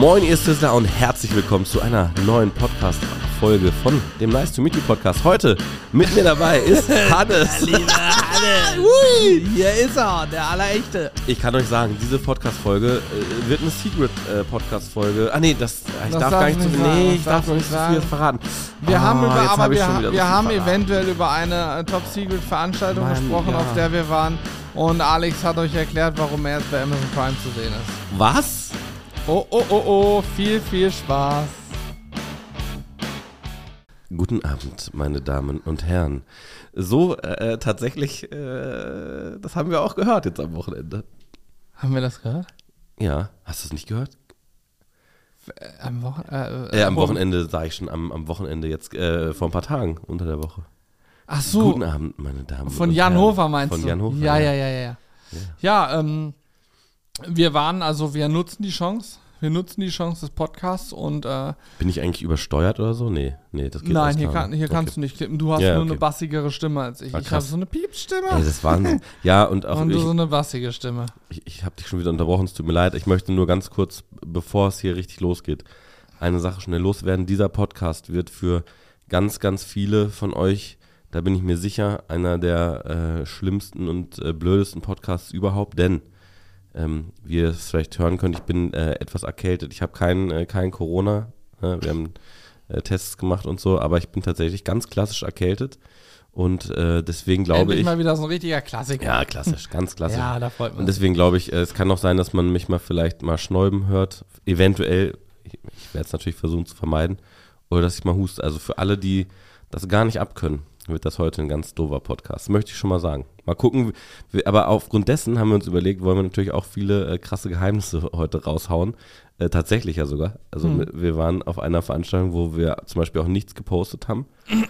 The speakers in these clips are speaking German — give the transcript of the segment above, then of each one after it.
Moin, ihr Sizzler und herzlich willkommen zu einer neuen Podcast-Folge von dem Nice to Meet You Podcast. Heute mit mir dabei ist Hannes. Liebe Hannes, hier ist er, der Allerechte. Ich kann euch sagen, diese Podcast-Folge äh, wird eine Secret-Podcast-Folge. ah, nee, das, ich Das darf darfst gar nicht du zu nicht nee, ich das darf noch nicht du nicht viel sagen. verraten. Wir Ah, haben, über, jetzt aber hab ich wir, schon wieder so wir viel haben verraten. eventuell über eine äh, Top-Secret-Veranstaltung Mann, gesprochen, ja. auf der wir waren. Und Alex hat euch erklärt, warum er jetzt bei Amazon Prime zu sehen ist. Was? Oh, oh, oh, oh, viel, viel Spaß. Guten Abend, meine Damen und Herren. So, äh, tatsächlich, äh, das haben wir auch gehört jetzt am Wochenende. Haben wir das gehört? Ja, hast du es nicht gehört? Äh, Am, Wochen äh, Äh, am wo- Wochenende, sage ich schon, am, am Wochenende jetzt, äh, vor ein paar Tagen, unter der Woche. Ach so, Guten Abend, meine Damen von und Jan Herren. Hofer meinst Von du? Jan Hofer. Ja, ja, ja, ja. Ja, ja ähm, wir waren, also wir nutzen die Chance. Wir nutzen die Chance des Podcasts und äh, Bin ich eigentlich übersteuert oder so? Nee, nee, das geht Nein, hier, kann, hier Okay. kannst du nicht klippen. Du hast Ja, nur okay. eine bassigere Stimme als ich. Ah, ich habe so eine Piepstimme. Ey, das ist Wahnsinn. Ja, und auch und du ich, so eine bassige Stimme. ich, ich habe dich schon wieder unterbrochen, es tut mir leid. Ich möchte nur ganz kurz, bevor es hier richtig losgeht, eine Sache schnell loswerden. Dieser Podcast wird für ganz, ganz viele von euch, da bin ich mir sicher, einer der äh, schlimmsten und äh, blödesten Podcasts überhaupt, denn ähm, wie ihr es vielleicht hören könnt, ich bin äh, etwas erkältet. Ich habe kein, äh, kein Corona. Äh, wir haben äh, Tests gemacht und so, aber ich bin tatsächlich ganz klassisch erkältet. Und äh, deswegen glaube Endlich ich. mal wieder so ein richtiger Klassiker. Ja, klassisch, ganz klassisch. Ja, da freut man Und deswegen glaube ich, äh, es kann auch sein, dass man mich mal vielleicht mal schnäuben hört. Eventuell, ich, ich werde es natürlich versuchen zu vermeiden. Oder dass ich mal huste. Also für alle, die das gar nicht abkönnen, wird das heute ein ganz doofer Podcast. Möchte ich schon mal sagen. Mal gucken. Aber aufgrund dessen haben wir uns überlegt, wollen wir natürlich auch viele äh, krasse Geheimnisse heute raushauen. Äh, tatsächlich ja sogar. Also Hm. wir waren auf einer Veranstaltung, wo wir zum Beispiel auch nichts gepostet haben.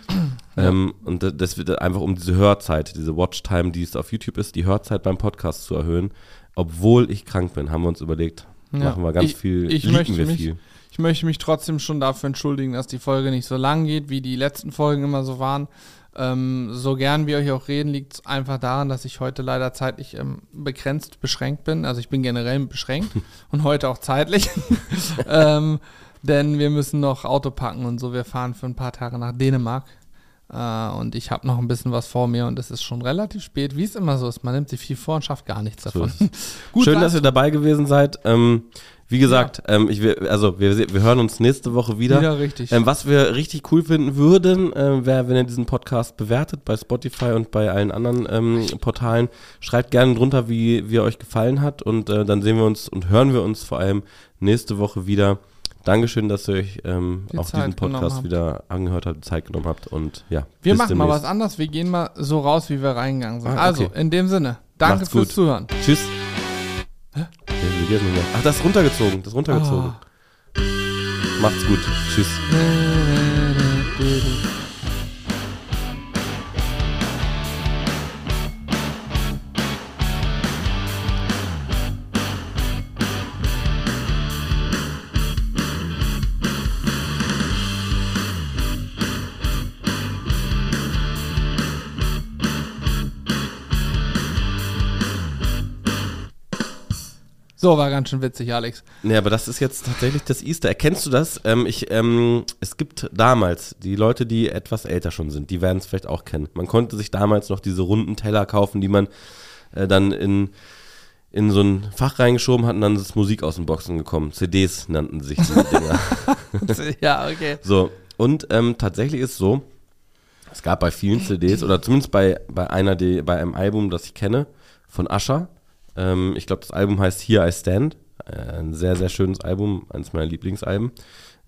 Ähm, und da- das wird einfach um diese Hörzeit, diese Watchtime, die es auf YouTube ist, die Hörzeit beim Podcast zu erhöhen. Obwohl ich krank bin, haben wir uns überlegt, Ja. machen wir ganz Ich- viel, ich möchte wir mich- viel. Ich möchte mich trotzdem schon dafür entschuldigen, dass die Folge nicht so lang geht, wie die letzten Folgen immer so waren. Ähm, so gern wir euch auch reden, liegt es einfach daran, dass ich heute leider zeitlich ähm, begrenzt beschränkt bin. Also ich bin generell beschränkt und heute auch zeitlich. ähm, denn wir müssen noch Auto packen und so. Wir fahren für ein paar Tage nach Dänemark. Äh, und ich habe noch ein bisschen was vor mir und es ist schon relativ spät, wie es immer so ist. Man nimmt sich viel vor und schafft gar nichts So davon. ist Gut, Schön, dass ihr dabei gewesen seid. Ähm, wie gesagt, ähm, ich, also wir, wir hören uns nächste Woche wieder. wieder richtig. Ähm, was wir richtig cool finden würden, äh, wäre, wenn ihr diesen Podcast bewertet bei Spotify und bei allen anderen ähm, Portalen. Schreibt gerne drunter, wie, wie er euch gefallen hat und äh, dann sehen wir uns und hören wir uns vor allem nächste Woche wieder. Dankeschön, dass ihr euch ähm, Die auch Zeit diesen Podcast wieder angehört habt, Zeit genommen habt und ja. Wir machen mal demnächst. was anderes. Wir gehen mal so raus, wie wir reingegangen sind. Ah, okay. Also, in dem Sinne, danke Macht's fürs gut. Zuhören. Tschüss. Noch? Ach, das ist runtergezogen, das ist runtergezogen. Ah. Macht's gut. Tschüss. So, war ganz schön witzig, Alex. Nee, aber das ist jetzt tatsächlich das Easter. Erkennst du das? Ähm, ich, ähm, es gibt damals, die Leute, die etwas älter schon sind, die werden es vielleicht auch kennen. Man konnte sich damals noch diese runden Teller kaufen, die man äh, dann in, in so ein Fach reingeschoben hat und dann ist Musik aus den Boxen gekommen. CDs nannten sich diese Dinger. ja, okay. So, und ähm, tatsächlich ist so, es gab bei vielen CDs oder zumindest bei, bei einer, die, bei einem Album, das ich kenne, von Usher. Ähm, ich glaube, das Album heißt Here I Stand. Äh, ein sehr, sehr schönes Album, eines meiner Lieblingsalben.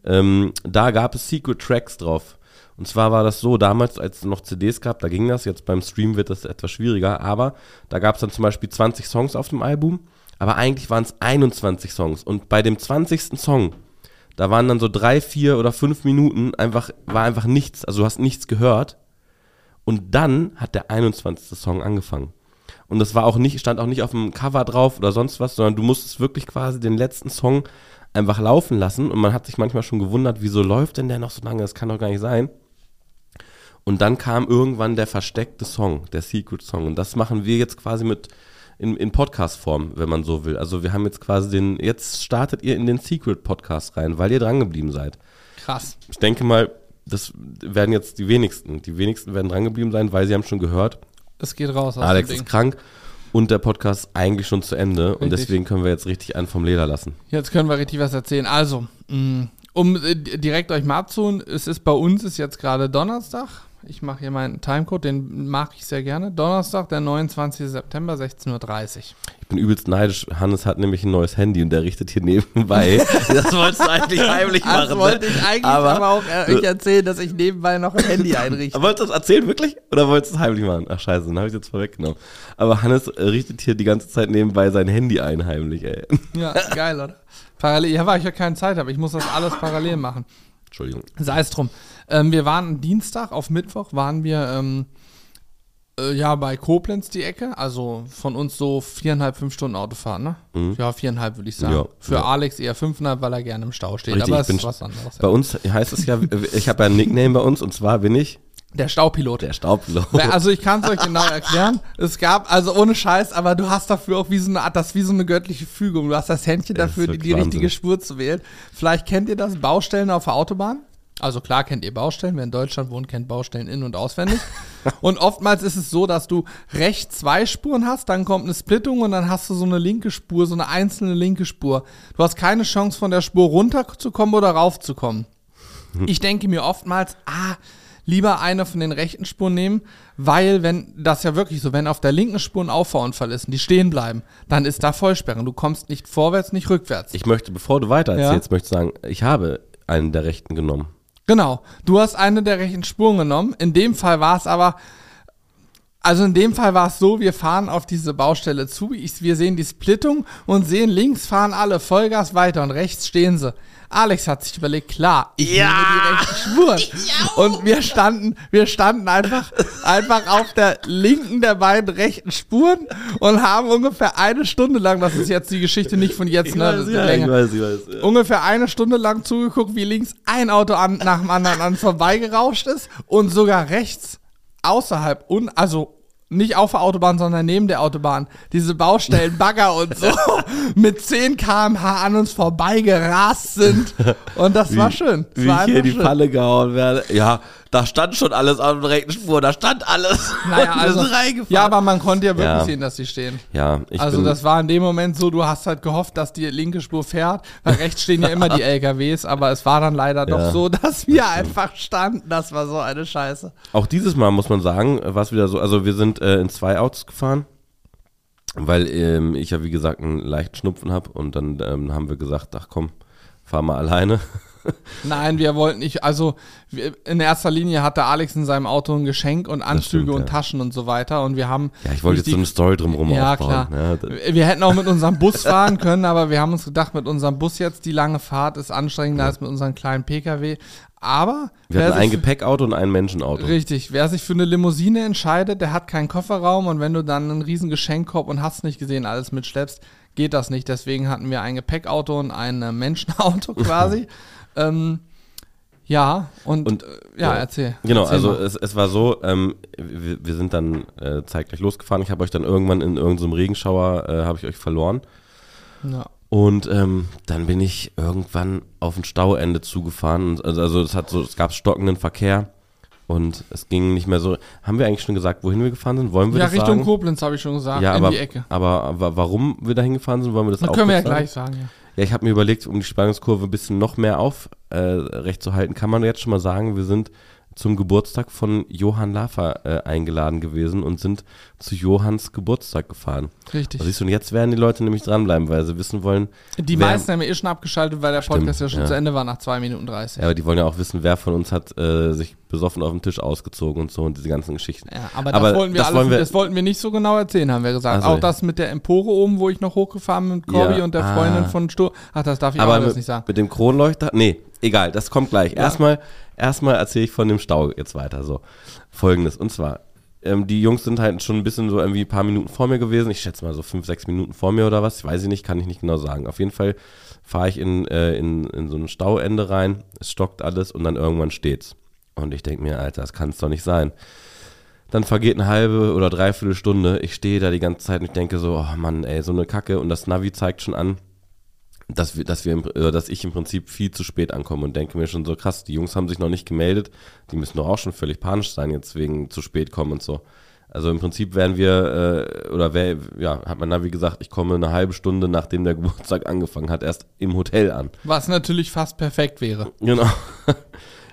Ähm, da gab es Secret Tracks drauf. Und zwar war das so, damals, als es noch CDs gab, da ging das, jetzt beim Stream wird das etwas schwieriger, aber da gab es dann zum Beispiel 20 Songs auf dem Album, aber eigentlich waren es 21 Songs. Und bei dem 20. Song, da waren dann so drei, vier oder fünf Minuten einfach, war einfach nichts, also du hast nichts gehört. Und dann hat der 21. Song angefangen. Und das war auch nicht, stand auch nicht auf dem Cover drauf oder sonst was, sondern du musstest wirklich quasi den letzten Song einfach laufen lassen. Und man hat sich manchmal schon gewundert, wieso läuft denn der noch so lange? Das kann doch gar nicht sein. Und dann kam irgendwann der versteckte Song, der Secret Song. Und das machen wir jetzt quasi mit in, in Podcast-Form, wenn man so will. Also wir haben jetzt quasi den, jetzt startet ihr in den Secret-Podcast rein, weil ihr drangeblieben seid. Krass. Ich denke mal, das werden jetzt die wenigsten. Die wenigsten werden drangeblieben sein, weil sie haben schon gehört, Das geht raus aus Alex ist krank und der Podcast ist eigentlich schon zu Ende. Und Richtig. deswegen können wir jetzt richtig einen vom Leder lassen. Jetzt können wir richtig was erzählen. Also, mh, um äh, direkt euch mal abzuholen, es ist bei uns ist jetzt gerade Donnerstag. Ich mache hier meinen Timecode, den mag ich sehr gerne. Donnerstag, der 29. September, 16.30 Uhr. Ich bin übelst neidisch. Hannes hat nämlich ein neues Handy und der richtet hier nebenbei. das wolltest du eigentlich heimlich machen. Das wollte ne? ich eigentlich aber, aber, auch äh, euch erzählen, dass ich nebenbei noch ein Handy einrichte. Wolltest du das erzählen, wirklich? Oder wolltest du es heimlich machen? Ach scheiße, dann habe ich es jetzt vorweggenommen. Aber Hannes richtet hier die ganze Zeit nebenbei sein Handy ein, heimlich, ey. Ja, geil, oder? Parallel, ja, weil ich ja keine Zeit habe. Ich muss das alles parallel machen. Entschuldigung. Sei es drum. Ähm, wir waren Dienstag, auf Mittwoch waren wir ähm, äh, ja bei Koblenz die Ecke. Also von uns so viereinhalb, fünf Stunden Autofahren, ne? Ja, viereinhalb würde ich sagen. Ja, Für ja. Alex eher fünfeinhalb, weil er gerne im Stau steht. Richtig, Aber ich es ist bin- was anderes. Bei uns heißt es ja, ich habe ja ein Nickname bei uns und zwar bin ich Der Staupilot. der Staubpilot. Also ich kann es euch genau erklären. Es gab, also ohne Scheiß, aber du hast dafür auch wie so eine Art, das wie so eine göttliche Fügung. Du hast das Händchen Das dafür, die, wirklich die richtige. Spur zu wählen. Vielleicht kennt ihr das, Baustellen auf der Autobahn. Also klar kennt ihr Baustellen, wer in Deutschland wohnt, kennt Baustellen in- und auswendig. und oftmals ist es so, dass du rechts zwei Spuren hast, dann kommt eine Splittung und dann hast du so eine linke Spur, so eine einzelne linke Spur. Du hast keine Chance von der Spur runterzukommen oder raufzukommen. Ich denke mir oftmals, ah, lieber eine von den rechten Spuren nehmen, weil wenn, das ja wirklich so, wenn auf der linken Spur ein Auffahrunfall ist und die stehen bleiben, dann ist da Vollsperren. Du kommst nicht vorwärts, nicht rückwärts. Ich möchte, bevor du weiter Ja. erzählst, möchte ich sagen, ich habe einen der Rechten genommen. Genau. Du hast eine der rechten Spuren genommen. In dem Fall war es aber, also in dem Fall war es so, wir fahren auf diese Baustelle zu, ich, wir sehen die Splittung und sehen links fahren alle Vollgas weiter und rechts stehen sie. Alex hat sich überlegt, klar, ich nehme die rechten Spuren. Und wir standen, wir standen einfach, einfach auf der linken der beiden rechten Spuren und haben ungefähr eine Stunde lang, das ist jetzt die Geschichte nicht von jetzt, ne, das ist länger, weiß, ich weiß. Ja. ungefähr eine Stunde lang zugeguckt, wie links ein Auto an, nach dem anderen an vorbeigerauscht ist und sogar rechts außerhalb und also nicht auf der Autobahn, sondern neben der Autobahn, diese Baustellen, Bagger und so, mit 10 km/h an uns vorbeigerast sind. Und das war schön. Das Wie war ich hier in die schön. Falle gehauen werde. Ja, da stand schon alles auf der rechten Spur, da stand alles. Naja, also, ja, aber man konnte ja wirklich Ja. sehen, dass sie stehen. Ja, ich also das war in dem Moment so, du hast halt gehofft, dass die linke Spur fährt, weil rechts stehen ja immer die LKWs, aber es war dann leider doch Ja. so, dass wir einfach standen. Das war so eine Scheiße. Auch dieses Mal muss man sagen, war es wieder so, also wir sind äh, in zwei Autos gefahren, weil ähm, ich ja wie gesagt einen leichten Schnupfen habe und dann ähm, haben wir gesagt, ach komm, fahr mal alleine. Nein, wir wollten nicht, also wir, in erster Linie hatte Alex in seinem Auto ein Geschenk und Anzüge stimmt, und ja. Taschen und so weiter und wir haben Ja, ich wollte jetzt so eine Story drumherum Ja, aufbauen. klar. Ja, Wir hätten auch mit unserem Bus fahren können, aber wir haben uns gedacht, mit unserem Bus jetzt die lange Fahrt ist anstrengender als mit unserem kleinen Pkw. Aber wir hatten ein Gepäckauto und ein Menschenauto. Richtig, wer sich für eine Limousine entscheidet, der hat keinen Kofferraum und wenn du dann einen riesen Geschenkkorb und hast nicht gesehen alles mitschleppst, geht das nicht. Deswegen hatten wir ein Gepäckauto und ein äh, Menschenauto quasi. Ähm, ja, und, Und, äh, ja, ja. erzähl. Genau, erzähl also es, es war so, ähm, wir, wir sind dann äh, zeitgleich losgefahren. Ich habe euch dann irgendwann in irgendeinem Regenschauer, äh, habe ich euch verloren. ja. Und ähm, dann bin ich irgendwann auf ein Stauende zugefahren. Also, also es hat so, es gab stockenden Verkehr und es ging nicht mehr so. Haben wir eigentlich schon gesagt, wohin wir gefahren sind? Wollen wir ja, das Richtung sagen? Koblenz habe ich schon gesagt, ja, in aber, die Ecke. aber, aber warum wir da hingefahren sind, wollen wir das Das auch können wir ja sagen? gleich sagen, ja. Ja, ich habe mir überlegt, um die Spannungskurve ein bisschen noch mehr auf äh, zu halten, kann man jetzt schon mal sagen, wir sind zum Geburtstag von Johann Lafer äh, eingeladen gewesen und sind zu Johanns Geburtstag gefahren. Richtig. Da siehst du, und jetzt werden die Leute nämlich dranbleiben, weil sie wissen wollen, Die meisten haben ja eh schon abgeschaltet, weil der Podcast ja schon ja. zu Ende war nach 2 Minuten 30. ja, aber die wollen ja auch wissen, wer von uns hat äh, sich besoffen auf dem Tisch ausgezogen und so und diese ganzen Geschichten. Ja, aber, Aber das, wollten wir das alles, wollen wir- das wollten wir nicht so genau erzählen, haben wir gesagt. Also- auch das mit der Empore oben, wo ich noch hochgefahren bin mit Corby Ja, und der ah. Freundin von Stur. Ach, das darf ich aber mit, nicht sagen. mit dem Kronleuchter, nee, egal, das kommt gleich. Ja. Erstmal, erstmal erzähle ich von dem Stau jetzt weiter. So, folgendes, und zwar, ähm, die Jungs sind halt schon ein bisschen so irgendwie ein paar Minuten vor mir gewesen. Ich schätze mal so fünf, sechs Minuten vor mir oder was. Ich weiß ich nicht, kann ich nicht genau sagen. Auf jeden Fall fahre ich in, äh, in, in so ein Stauende rein. Es stockt alles und dann irgendwann steht's. Und ich denke mir, Alter, das kann es doch nicht sein. Dann vergeht eine halbe oder dreiviertel Stunde. Ich stehe da die ganze Zeit und ich denke so, oh Mann, ey, so eine Kacke. Und das Navi zeigt schon an, dass wir, dass wir, dass ich im Prinzip viel zu spät ankomme und denke mir schon so krass, die Jungs haben sich noch nicht gemeldet. Die müssen doch auch schon völlig panisch sein jetzt wegen zu spät kommen und so. Also im Prinzip wären wir, äh, oder wär, ja, hat mein Navi gesagt, ich komme eine halbe Stunde, nachdem der Geburtstag angefangen hat, erst im Hotel an. Was natürlich fast perfekt wäre. Genau.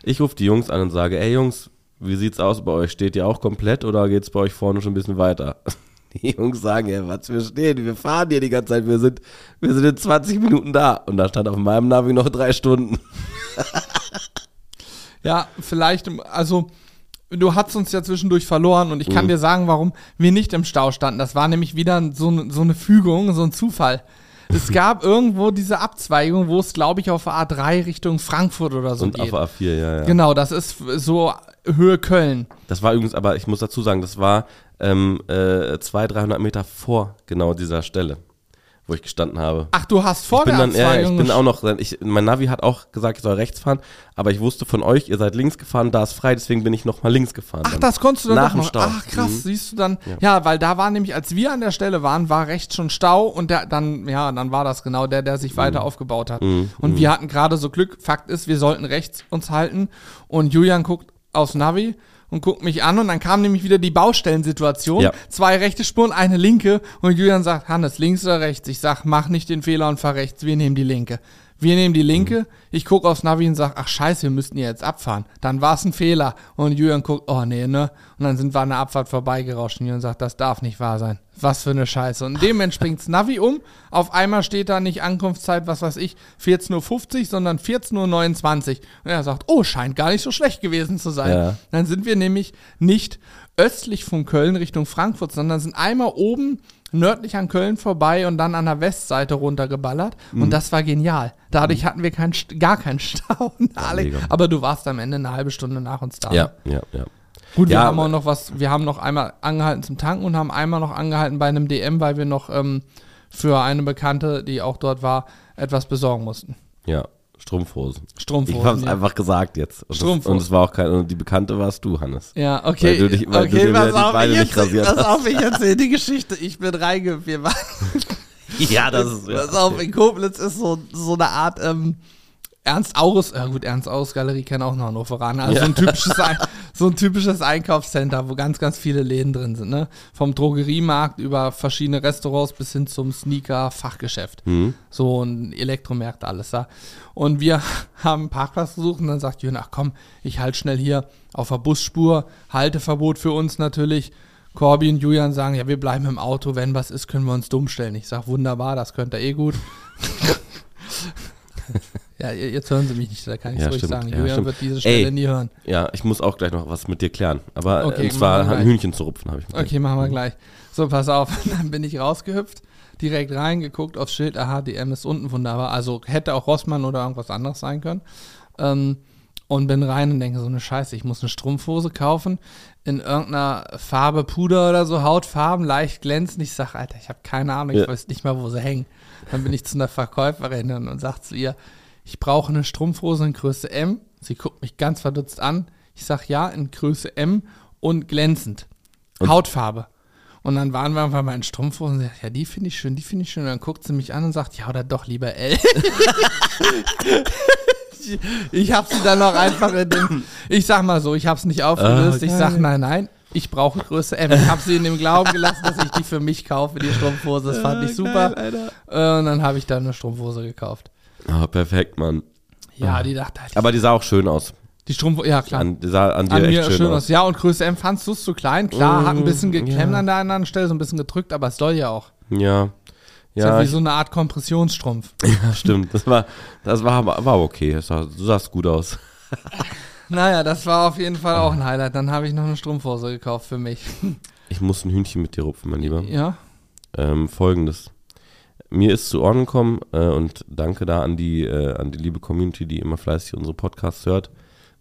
Ich rufe die Jungs an und sage, ey Jungs, wie sieht's aus bei euch? Steht ihr auch komplett oder geht's bei euch vorne schon ein bisschen weiter? Die Jungs sagen, ja, was wir stehen, wir fahren hier die ganze Zeit, wir sind, wir sind in 20 Minuten da. Und da stand auf meinem Navi noch drei Stunden. Ja, vielleicht, also du hast uns ja zwischendurch verloren und ich Mhm. kann dir sagen, warum wir nicht im Stau standen. Das war nämlich wieder so, so eine Fügung, so ein Zufall. Es gab irgendwo diese Abzweigung, wo es, glaube ich, auf der A3 Richtung Frankfurt oder so Und geht. auf A4, ja, ja. Genau, das ist so Höhe Köln. Das war übrigens, aber ich muss dazu sagen, das war ähm, äh, 200, 300 Meter vor genau dieser Stelle, wo ich gestanden habe. Ach, du hast vor ich bin der dann, ja, ich Abzweigung bin auch noch, ich, mein Navi hat auch gesagt, ich soll rechts fahren, aber ich wusste von euch, ihr seid links gefahren, da ist frei, deswegen bin ich noch mal links gefahren. Ach, dann. das konntest du dann Nach doch dem Stau. Ach, krass, Mhm. siehst du dann. Ja. weil da war nämlich, als wir an der Stelle waren, war rechts schon Stau und der, dann, ja, dann war das genau der, der sich Mhm. weiter aufgebaut hat. Und wir hatten gerade so Glück. Fakt ist, wir sollten rechts uns halten und Julian guckt aufs Navi und guckt mich an und dann kam nämlich wieder die Baustellensituation. Ja. Zwei rechte Spuren, eine linke und Julian sagt, Hannes, links oder rechts? Ich sag, mach nicht den Fehler und fahr rechts, wir nehmen die linke. Wir nehmen die linke, ich gucke aufs Navi und sag, ach scheiße, wir müssten hier jetzt abfahren. Dann war es ein Fehler. Und Julian guckt, oh nee, ne? Und dann sind wir an der Abfahrt vorbeigerauscht und Julian sagt, das darf nicht wahr sein. Was für eine Scheiße. Und in dem Moment springt's Navi um. Auf einmal steht da nicht Ankunftszeit, was weiß ich, 14.50 Uhr, sondern 14.29 Uhr. Und er sagt, oh, scheint gar nicht so schlecht gewesen zu sein. Ja. Dann sind wir nämlich nicht östlich von Köln Richtung Frankfurt, sondern sind einmal oben nördlich an Köln vorbei und dann an der Westseite runtergeballert. Mhm. Und das war genial. Dadurch hatten wir kein, gar keinen Stau. mega. Aber du warst am Ende eine halbe Stunde nach uns da. Ja, ja, ja. Gut, wir Ja, haben auch aber- noch was, wir haben noch einmal angehalten zum Tanken und haben einmal noch angehalten bei einem DM, weil wir noch ähm, für eine Bekannte, die auch dort war, etwas besorgen mussten. Ja, Strumpfhosen. Strumpfhosen. Ich hab's ja. einfach gesagt jetzt. Und das- Strumpfhosen. Und es war auch kein, und die Bekannte warst du, Hannes. Ja, okay. Weil du dich- weil du okay, dir pass auf, Beine ich nicht pass auf, ich erzähle die Geschichte. Ich bin reinge... Wir waren Ja, das ist. Pass auf, in Koblenz ist so, so eine Art ähm, Ernst Aurus, ja gut, Ernst Aurus Galerie kennen auch noch Hannoveraner, also so, ein typisches, so ein typisches Einkaufscenter, wo ganz, ganz viele Läden drin sind, ne? Vom Drogeriemarkt über verschiedene Restaurants bis hin zum Sneaker-Fachgeschäft. So ein Elektromärkte, alles da. Und wir haben einen Parkplatz gesucht und dann sagt Jürgen, ach komm, ich halte schnell hier auf der Busspur, Halteverbot für uns natürlich. Corby und Julian sagen, ja, wir bleiben im Auto, wenn was ist, können wir uns dumm stellen. Ich sag, wunderbar, das könnt ihr eh gut. ja, jetzt hören sie mich nicht, da kann ich Ja, ruhig sagen. Ja, Julian stimmt. wird diese Stelle Ey. nie hören. Ja, ich muss auch gleich noch was mit dir klären. Aber Okay, und zwar ein gleich. Hühnchen zu rupfen habe ich. Okay, machen wir gleich. So, pass auf. Dann bin ich rausgehüpft, direkt reingeguckt aufs Schild. Aha, DM ist unten wunderbar. Also hätte auch Rossmann oder irgendwas anderes sein können. Ähm, und bin rein und denke so eine Scheiße, ich muss eine Strumpfhose kaufen in irgendeiner Farbe Puder oder so, Hautfarben, leicht glänzend. Ich sage, Alter, ich habe keine Ahnung, ich Ja. weiß nicht mal, wo sie hängen. Dann bin ich zu einer Verkäuferin und, und sage zu ihr, ich brauche eine Strumpfhose in Größe M. Sie guckt mich ganz verdutzt an. Ich sage, ja, in Größe M und glänzend. Hautfarbe. Und dann waren wir einfach mal in Strumpfhosen und sie sagt, ja, die finde ich schön, die finde ich schön. Und dann guckt sie mich an und sagt, ja, oder doch lieber L. ich, ich habe sie dann noch einfach in dem, ich sag mal so, ich habe es nicht aufgelöst. Ah, ich sag, nein, nein, ich brauche Größe M. Ich habe sie in dem Glauben gelassen, dass ich die für mich kaufe, die Strumpfhose. Das fand ich super. Äh, und dann habe ich dann eine Strumpfhose gekauft. Ah, perfekt, Mann. Ja, die dachte halt, Aber die sah auch schön aus. die Strumpfhose, ja klar. An, die sah an dir An echt mir schön, schön, aus. aus. Ja, und Größe M fandst du es zu klein. Klar, hat ein bisschen Mm, geklemmt ja. an der anderen Stelle, so ein bisschen gedrückt, aber es soll ja auch. Ja. Ist ja Ja, wie ich, so eine Art Kompressionsstrumpf. ja, stimmt. Das war, das war, war okay. Sah, du sahst gut aus. Naja, das war auf jeden Fall auch ein Highlight. Dann habe ich noch eine Strumpfhose gekauft für mich. Ich muss ein Hühnchen mit dir rupfen, mein Lieber. Ja, Ähm, Folgendes. Mir ist zu Ohren gekommen äh, und danke da an die, äh, an die liebe Community, die immer fleißig unsere Podcasts hört.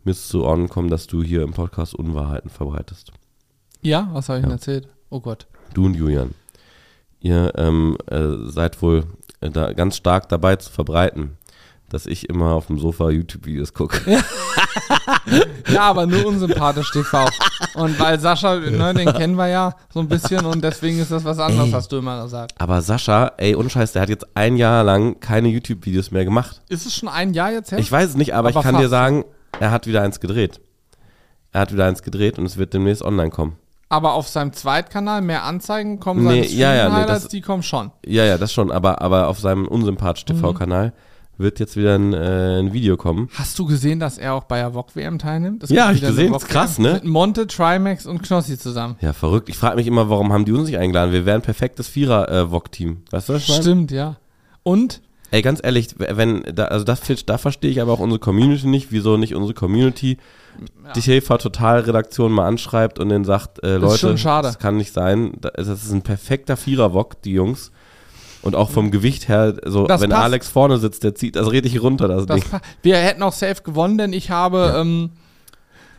Mir ist zu Ohren gekommen, dass du hier im Podcast Unwahrheiten verbreitest. ja, was habe ich Ja. denn erzählt? Oh Gott. Du und Julian. Ihr ähm, äh, seid wohl äh, da ganz stark dabei zu verbreiten, dass ich immer auf dem Sofa YouTube-Videos gucke. ja, aber nur unsympathisch TV. Und weil Sascha, ne, den kennen wir ja so ein bisschen und deswegen ist das was anderes, hast du immer gesagt. Aber Sascha, ey, ohne Scheiß, der hat jetzt ein Jahr lang keine YouTube-Videos mehr gemacht. Ist es schon ein Jahr jetzt her? Ich weiß es nicht, aber, Aber ich kann fast. dir sagen, er hat wieder eins gedreht. Er hat wieder eins gedreht und es wird demnächst online kommen. aber auf seinem Zweitkanal mehr Anzeigen kommen Nee, seine ja, ja, nee, das- die kommen schon. Ja, ja, das schon, aber, aber auf seinem unsympathisch TV-Kanal wird jetzt wieder ein, äh, ein Video kommen. Hast du gesehen, dass er auch bei der VOG-WM teilnimmt? Es Ja, gibt hab ich gesehen, ist VOG-WM krass, ne? Mit Monte, Trimax und Knossi zusammen. Ja, verrückt. Ich frage mich immer, warum haben die uns nicht eingeladen? Wir wären ein perfektes Vierer-VOG-Team. Weißt du, was ich meine? Stimmt, ja. Und Ey, ganz ehrlich, wenn, da, also das, da verstehe ich aber auch unsere Community nicht, wieso nicht unsere Community die TV-Total-Redaktion mal anschreibt und dann sagt, äh, ist Leute, schade. das kann nicht sein. Da- Das ist ein perfekter Vierer-Wok, die Jungs. Und auch vom Gewicht her, so, Das wenn passt. Alex vorne sitzt, der zieht das richtig runter, das, das, Ding. wir hätten auch safe gewonnen, denn ich habe ähm,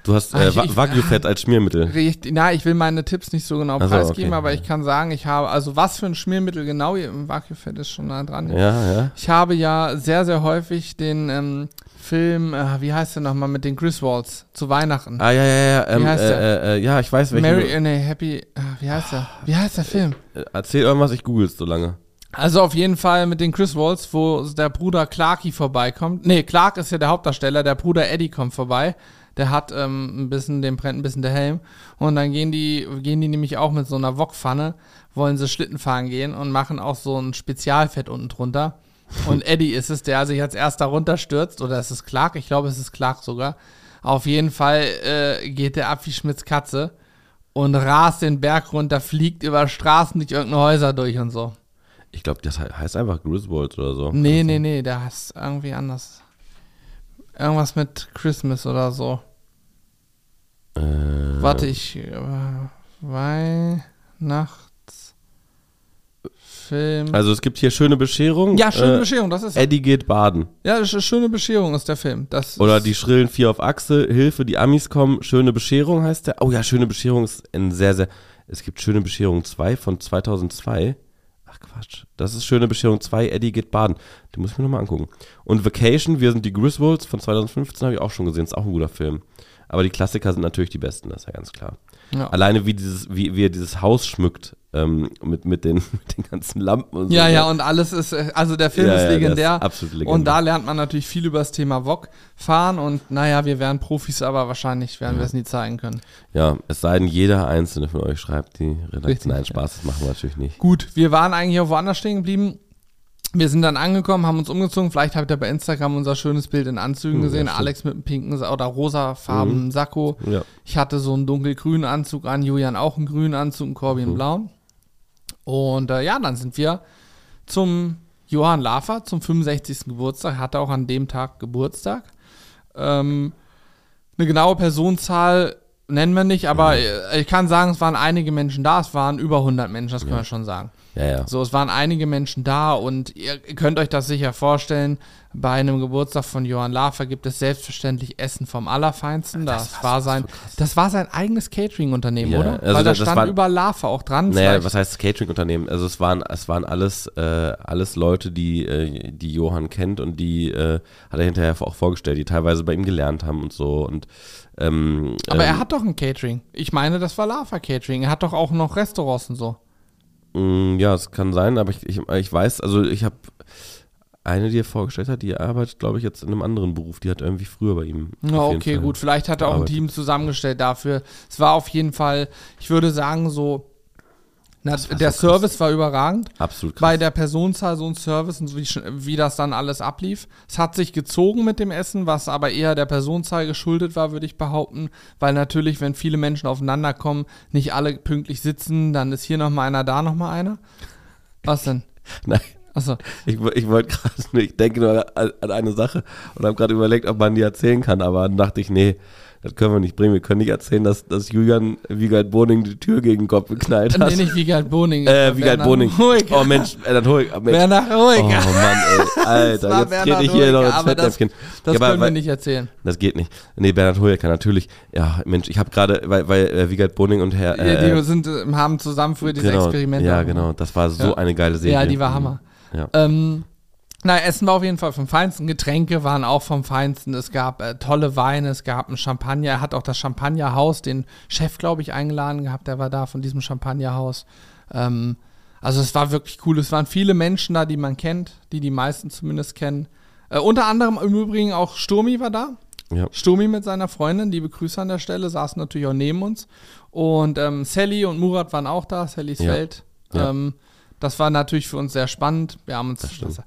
Du hast Ah, äh, ich- Wagyu-Fett als Schmiermittel. Richtig, na, ich will meine Tipps nicht so genau so, preisgeben, okay. aber ich kann sagen, ich habe, also was für ein Schmiermittel genau, Vakuumfett ist schon nah dran. Ja, ja. Ich habe ja sehr, sehr häufig den ähm, Film, äh, wie heißt der nochmal, mit den Griswolds zu Weihnachten. Ah, ja, ja, ja. Ähm, Wie heißt äh, der? äh, äh, ja, ich weiß welchen. Mary, äh, nee, Happy, äh, wie heißt der? Wie heißt der Film? äh, Erzähl irgendwas, ich google es so lange. Also auf jeden Fall mit den Griswolds, wo der Bruder Clarky vorbeikommt. Nee, Clark ist ja der Hauptdarsteller, der Bruder Eddie kommt vorbei. Der hat ähm, ein bisschen, dem brennt ein bisschen der Helm. Und dann gehen die, gehen die nämlich auch mit so einer Wokpfanne, wollen sie Schlitten fahren gehen und machen auch so ein Spezialfett unten drunter. Und Eddie ist es, der sich als erster runterstürzt. Oder ist es Clark? Ich glaube, es ist Clark sogar. Auf jeden Fall äh, geht der ab wie Schmitz Katze und rast den Berg runter, fliegt über Straßen durch irgendeine Häuser durch und so. Ich glaube, das he- heißt einfach Griswold oder so. Nee, nee, nee, der heißt irgendwie anders. Irgendwas mit Christmas oder so. Äh, Warte, ich. Äh, Weihnachts. Film. Also es gibt hier schöne Bescherung. ja, schöne äh, Bescherung, das ist. Eddie geht baden. ja, das ist schöne Bescherung ist der Film. Das Oder die schrillen vier auf Achse, Hilfe, die Amis kommen, schöne Bescherung heißt der. Oh ja, schöne Bescherung ist ein sehr, sehr. Es gibt schöne Bescherung 2 von 2002. Ach Quatsch. Das ist schöne Bescherung 2, Eddie geht baden. Die muss ich mir nochmal angucken. Und Vacation, wir sind die Griswolds von 2015, habe ich auch schon gesehen. Ist auch ein guter Film. Aber die Klassiker sind natürlich die besten, das ist ja ganz klar. Ja. Alleine wie dieses, wie, wie er dieses Haus schmückt, ähm, mit, mit, den, mit den ganzen Lampen und so. Ja, ja, und alles ist, äh, also der Film Ja, ist der ist legendär. absolut legendär. Und da lernt man natürlich viel über das Thema VOG fahren und naja, wir wären Profis, aber wahrscheinlich werden wir es nie zeigen können. Ja, es sei denn, jeder einzelne von euch schreibt die Redaktion. Richtig, Nein. Spaß, das machen wir natürlich nicht. Gut, wir waren eigentlich auch woanders stehen geblieben. Wir sind dann angekommen, haben uns umgezogen. Vielleicht habt ihr bei Instagram unser schönes Bild in Anzügen Hm, gesehen. ja. Alex mit einem pinken oder rosafarbenen Sakko. Ja. Ich hatte so einen dunkelgrünen Anzug an, Julian auch einen grünen Anzug, einen Corby Mhm. einen blauen. Und äh, ja, dann sind wir zum Johann Lafer zum 65. Geburtstag. Hatte auch an dem Tag Geburtstag. Ähm, eine genaue Personenzahl nennen wir nicht, aber äh, ich kann sagen, es waren einige Menschen da. Es waren über 100 Menschen, das können wir schon sagen. Ja, ja. So, es waren einige Menschen da und ihr könnt euch das sicher vorstellen. Bei einem Geburtstag von Johann Lafer gibt es selbstverständlich Essen vom Allerfeinsten. Das, war war so sein, krass. das war sein eigenes Catering-Unternehmen, Ja, oder? also Weil da das- das stand war- über Lafer auch dran. Naja, Vielleicht- was heißt Catering-Unternehmen? Also es waren, es waren alles, äh, alles Leute, die, äh, die Johann kennt und die äh, hat er hinterher auch vorgestellt, die teilweise bei ihm gelernt haben und so. Und ähm, aber ähm, er hat doch ein Catering. Ich meine, das war Lafer Catering. Er hat doch auch noch Restaurants und so. Mh, ja, es kann sein, aber ich, ich, ich weiß, also ich habe eine, die er vorgestellt hat, die arbeitet, glaube ich, jetzt in einem anderen Beruf. Die hat irgendwie früher bei ihm. Ja, okay, Fall gut. Vielleicht hat er auch ein. Team zusammengestellt dafür. Es war auf jeden Fall, ich würde sagen, so. Na, der so krass. Service war überragend. Absolut krass. bei der Personenzahl so ein Service und so wie, wie das dann alles ablief. Es hat sich gezogen mit dem Essen, was aber eher der Personenzahl geschuldet war, würde ich behaupten. Weil natürlich, wenn viele Menschen aufeinander kommen, nicht alle pünktlich sitzen, dann ist hier nochmal einer, da nochmal einer. Was denn? Nein, Achso. ich, ich wollte gerade, ich denke nur an, an eine Sache und habe gerade überlegt, ob man die erzählen kann, aber dann dachte ich, nee, das können wir nicht bringen. Wir können nicht erzählen, dass, dass Julian Wiegald Boning die Tür gegen den Kopf geknallt hat. Nee, nicht Wiegald Boning. Äh, Wiegald Boning. Hoeker. Oh Mensch, Bernhard. Mensch. Bernhard Oh Hoeker. Mann, ey, Alter, jetzt trete ich hier noch Hoeker, ins aber das- Fettnäpfchen. Das Ja, können wir weil- nicht erzählen. Das geht nicht. Nee, Bernhard Hoeker natürlich. Ja, Mensch, ich habe gerade, weil, weil äh, Wiegald Boning und Herr. die Äh, die sind, äh, haben zusammen früher diese genau, Experimente Ja, genau. Das war so Ja. eine geile Serie. Ja, die war Hammer. Ja. Ähm, Na, Essen war auf jeden Fall vom Feinsten. Getränke waren auch vom Feinsten. Es gab äh, tolle Weine, es gab ein Champagner. Er hat auch das Champagnerhaus, den Chef, glaube ich, eingeladen gehabt. Der war da von diesem Champagnerhaus. Ähm, also es war wirklich cool. Es waren viele Menschen da, die man kennt, die die meisten zumindest kennen. Äh, unter anderem im Übrigen auch Sturmi war da. Ja. Sturmi mit seiner Freundin, liebe Grüße an der Stelle, saßen natürlich auch neben uns. Und ähm, Sally und Murat waren auch da, Sallys Ja. Welt. Ja. Ähm, das war natürlich für uns sehr spannend. Wir haben uns. stimmt.